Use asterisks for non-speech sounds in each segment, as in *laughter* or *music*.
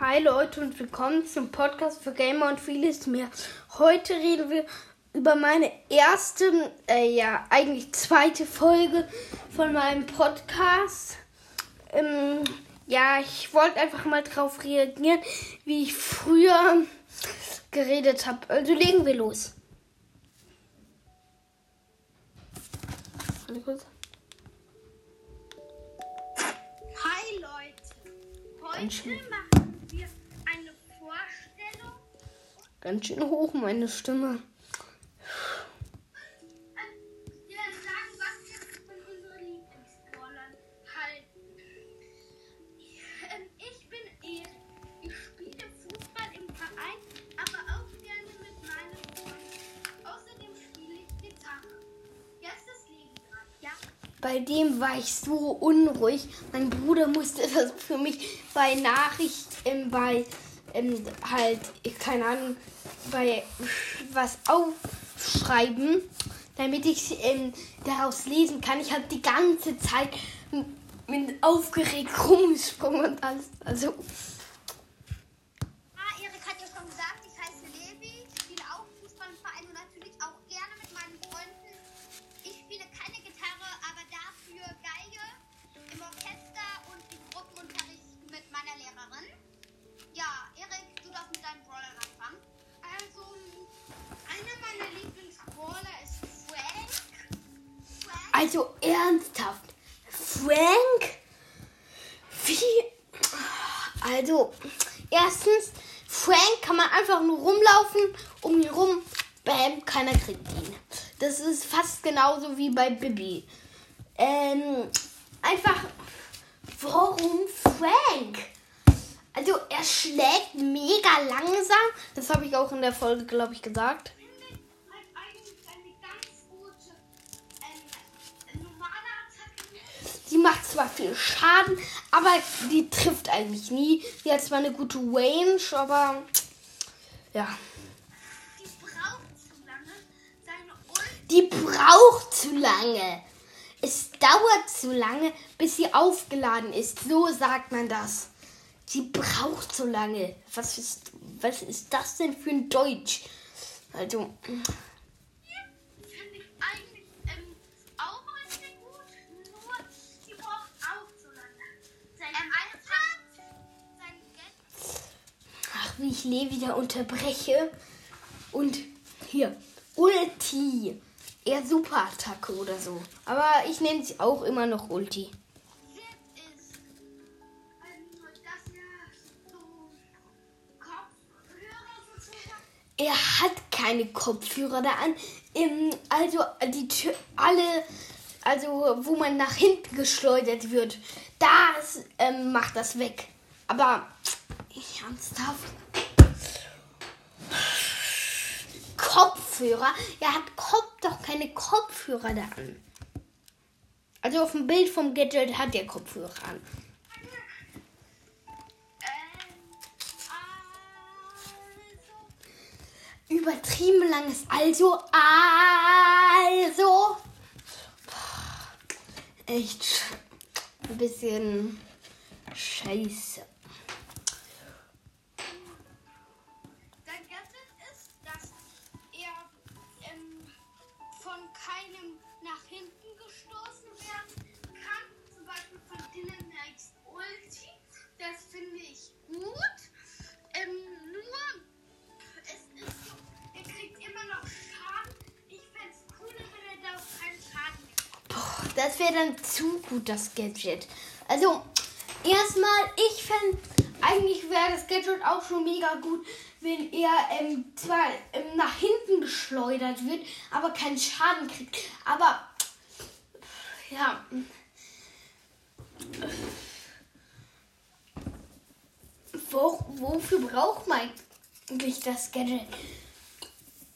Hi Leute und willkommen zum Podcast für Gamer und vieles mehr. Heute reden wir über meine erste, äh, ja, eigentlich zweite Folge von meinem Podcast. Ähm, ja, ich wollte einfach mal drauf reagieren, wie ich früher geredet habe. Also legen wir los. Warte kurz. Hi Leute, heute machen Ganz schön hoch meine Stimme. äh, Wir werden sagen, was wir von unseren Lieblingsbrawlern halten. Ich bin Erik. Ich spiele Fußball im Verein, aber auch gerne mit meinen Freunden. Außerdem spiele ich Gitarre. Jetzt ist Leben dran. Ja. Bei dem war ich so unruhig. Mein Bruder musste *laughs* das für mich bei Nachricht, ähm, bei ähm, halt, keine Ahnung, bei was aufschreiben, damit ich ähm, daraus lesen kann. Ich habe die ganze Zeit mit aufgeregt rumgesprungen und alles. Also, ernsthaft. Frank? Wie? Also, erstens, Frank kann man einfach nur rumlaufen, um ihn rum, bam, keiner kriegt ihn. Das ist fast genauso wie bei Bibi. Ähm, einfach, warum Frank? Also, er schlägt mega langsam. Das habe ich auch in der Folge, glaube ich, gesagt. Zwar viel Schaden, aber die trifft eigentlich nie. Die hat zwar eine gute Range, aber ja. Die braucht zu lange. Es dauert zu lange, bis sie aufgeladen ist. So sagt man das. Sie braucht zu lange. Was ist, was ist das denn für ein Deutsch? Also, wie ich Lee wieder unterbreche. Und hier, Ulti. Eher Superattacke oder so. Aber ich nenne sie auch immer noch Ulti. er hat keine Kopfhörer da an. Also die Tür, alle, also wo man nach hinten geschleudert wird, das ähm, macht das weg. Aber ernsthaft. Kopfhörer? Er hat Kopf, doch keine Kopfhörer da an. Also auf dem Bild vom Gadget hat er Kopfhörer an. Übertrieben langes Also. Also. Echt ein bisschen scheiße. Keinem nach hinten gestoßen werden kann. Zum Beispiel von Dynamax Ulti. Das finde ich gut. Ähm, nur, es ist so, er kriegt immer noch Schaden. Ich fände es cooler, wenn er da auch keinen Schaden mehr Boah, das wäre dann zu gut, das Gadget. Also, erstmal, ich fände, eigentlich wäre das Gadget auch schon mega gut, wenn er ähm, zwar ähm, nach hinten geschleudert wird, aber keinen Schaden kriegt. Aber, ja. Wo, wofür braucht man eigentlich das Gadget?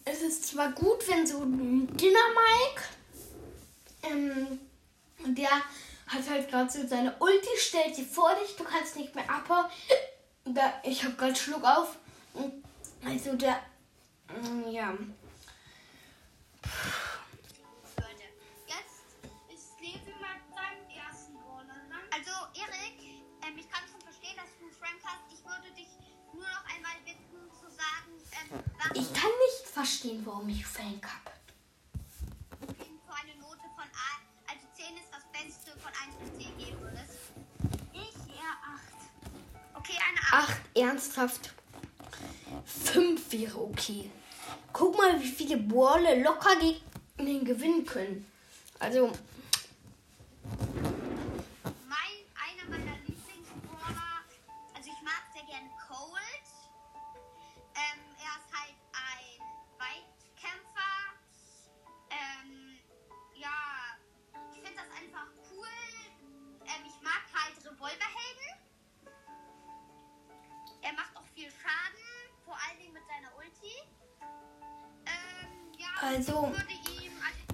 Es ist zwar gut, wenn so ein Dynamike ähm, und der hat halt gerade so seine Ulti, stellt sie vor dich, du kannst nicht mehr abhauen. Da, ich hab grad Schluck auf. Also der. Mm, ja. Also Erik, ähm, ich kann schon verstehen, dass du Frank hast. Ich würde dich nur noch einmal bitten zu sagen, ähm, Ich kann nicht verstehen, warum ich Fan habe. 10 ist das Beste von 1 bis 10 geben würdest. Ich eher 8. Okay, eine 8. 8, ernsthaft. 5 wäre okay. Guck mal, wie viele Brawler locker gegen den gewinnen können. Also, Ja, Also-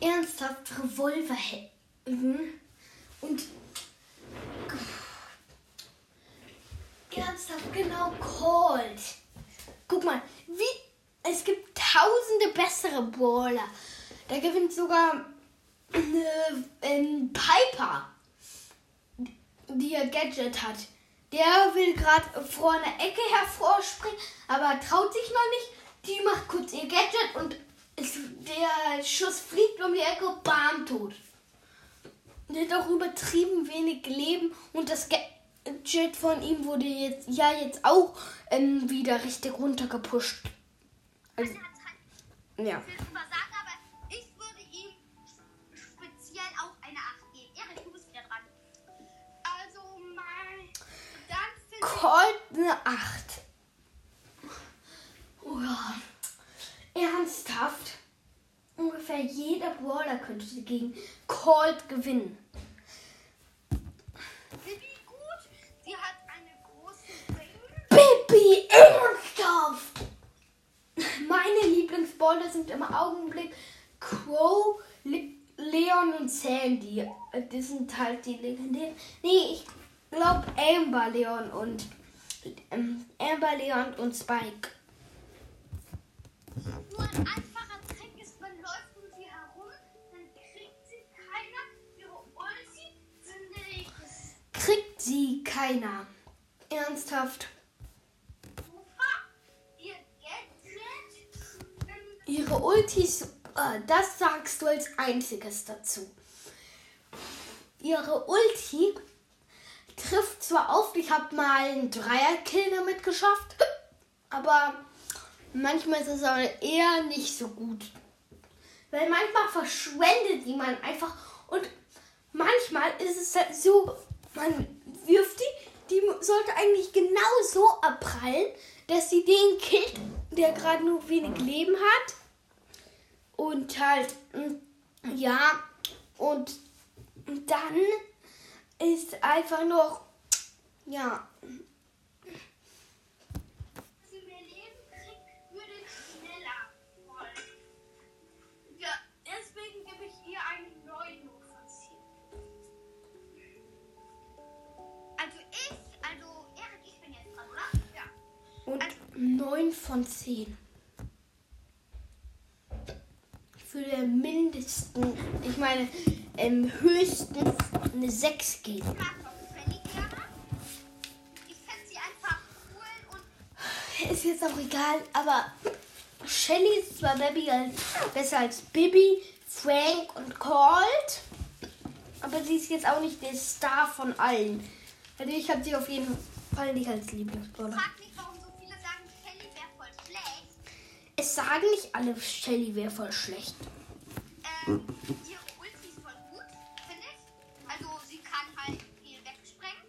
ernsthaft Revolverhelden und ernsthaft genau Cold. Guck mal, wie es gibt tausende bessere Brawler. Da gewinnt sogar eine, ähm, Piper, die ihr Gadget hat. Der will gerade vor einer Ecke hervorspringen, aber traut sich noch nicht. Die macht kurz ihr Gadget der Schuss fliegt um die Ecke, bam, tot. Der hat auch übertrieben wenig Leben und das Gadget von ihm wurde jetzt ja jetzt auch ähm, wieder richtig runtergepusht. Also, er hat halt ja. viel drüber sagen, aber ich würde ihm speziell auch eine 8 geben. Erik, du bist wieder dran. Also mein. Dann finde Colt eine 8. Oh ja. Ernsthaft? Ungefähr jeder Brawler könnte gegen Colt gewinnen. Bibi gut. Sie hat eine große. Bibi, ernsthaft! Meine Lieblingsbrawler sind im Augenblick Crow, Le Leon und Sandy. Das sind halt die legendären. Nee, ich glaube Amber Leon und ähm, Amber Leon und Spike. Nur ein sie keiner. Ernsthaft. Ihre Ultis, äh, das sagst du als einziges dazu. Ihre Ulti trifft zwar oft, ich habe mal einen Dreierkill damit geschafft, aber manchmal ist es aber eher nicht so gut. Weil manchmal verschwendet die man einfach und manchmal ist es halt so, man wirft die, die sollte eigentlich genau so abprallen, dass sie den killt, der gerade nur wenig Leben hat. Und halt, mm, ja, und dann ist einfach noch, ja, 9 von 10. Ich würde mindestens, ich meine, ähm, höchstens eine 6 geben. Ist jetzt auch egal, aber Shelly ist zwar Baby als, besser als Bibi, Frank und Colt, aber sie ist jetzt auch nicht der Star von allen. Also ich habe sie auf jeden Fall nicht als Lieblingsbrawler. frag mich, warum Es sagen nicht alle, Shelly wäre voll schlecht. Ähm, ihre Ulti ist voll gut, finde ich. Also sie kann halt viel wegsprengen.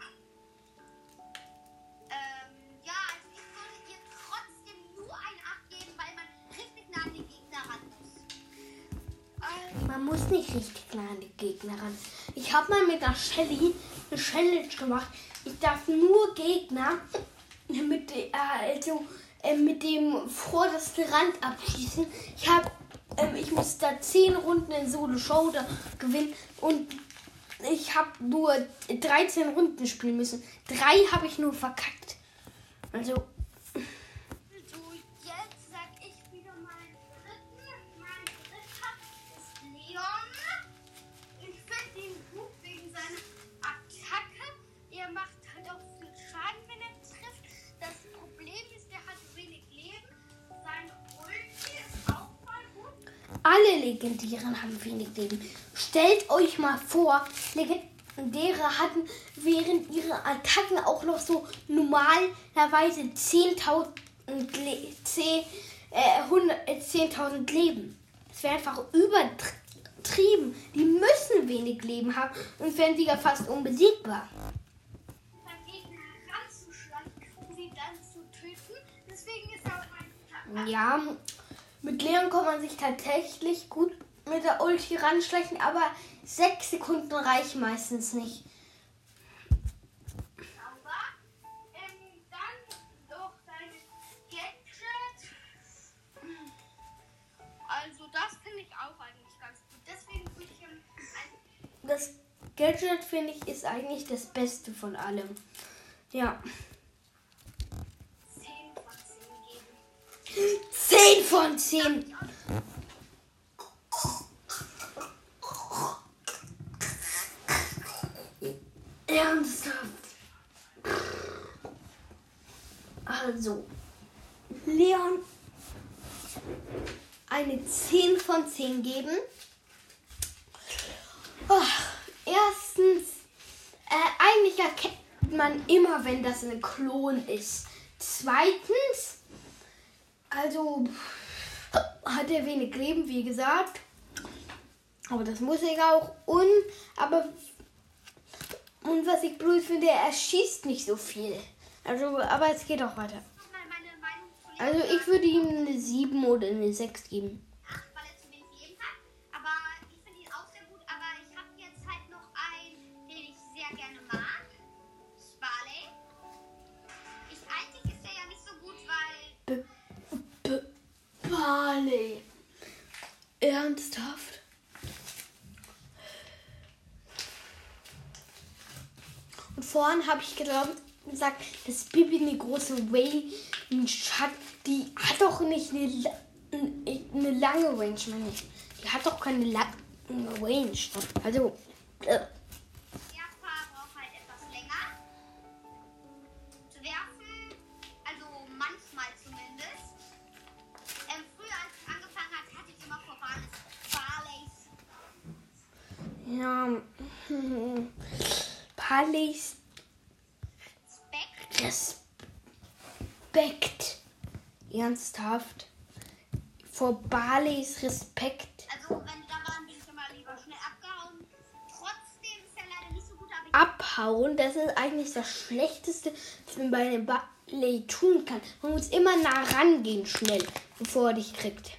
Ähm, ja, also ich würde ihr trotzdem nur eine 8 geben, weil man richtig nah an den Gegner ran muss. Ähm, Man muss nicht richtig nah an die Gegner ran. Ich habe mal mit der Shelly eine Challenge gemacht. Ich darf nur Gegner *laughs* mit, äh, also, äh, mit dem vordersten Rand abschießen. Ich habe, ähm, ich muss da 10 Runden in Solo Showdown gewinnen und ich habe nur 13 Runden spielen müssen. Drei habe ich nur verkackt. Also, alle Legendären haben wenig Leben. Stellt euch mal vor, Legendäre hatten während ihrer Attacken auch noch so normalerweise 10.000 Le 10, äh, 100 äh, 10.000 Leben. Das wäre einfach übertrieben. Die müssen wenig Leben haben und wären sogar fast unbesiegbar. Ja, mit Leon kann man sich tatsächlich gut mit der Ulti ranschleichen, aber sechs Sekunden reichen meistens nicht. Aber dann doch dein Gadget. Das finde ich auch eigentlich ganz gut. Deswegen würde ich ihm ein Das Gadget, finde ich, ist eigentlich das Beste von allem. Ja. Von 10 geben. 10 von 10. Ernsthaft. Also, Leon eine 10 von 10 geben. Oh, erstens, äh, eigentlich erkennt man immer, wenn das ein Klon ist. Zweitens, also hat er wenig Leben, wie gesagt. Aber das muss er auch. Und, aber, und was ich blöd finde, er schießt nicht so viel. Also, aber es geht auch weiter. Also ich würde ihm eine 7 oder eine 6 geben. Barley. Ernsthaft? Und vorhin habe ich geglaubt, gesagt, dass Bibi eine große Range hat. Die hat doch nicht eine, eine lange Range, meine ich. Die hat doch keine lange Range. Also, äh, Ja. Barleys Speck. Respekt. Ernsthaft. Vor Barleys Respekt. Also wenn da waren, bin ich immer lieber schnell abgehauen. Trotzdem ist er leider nicht so gut, Abhauen, das ist eigentlich das Schlechteste, was man bei einem Barley tun kann. Man muss immer nah rangehen, schnell, bevor er dich kriegt.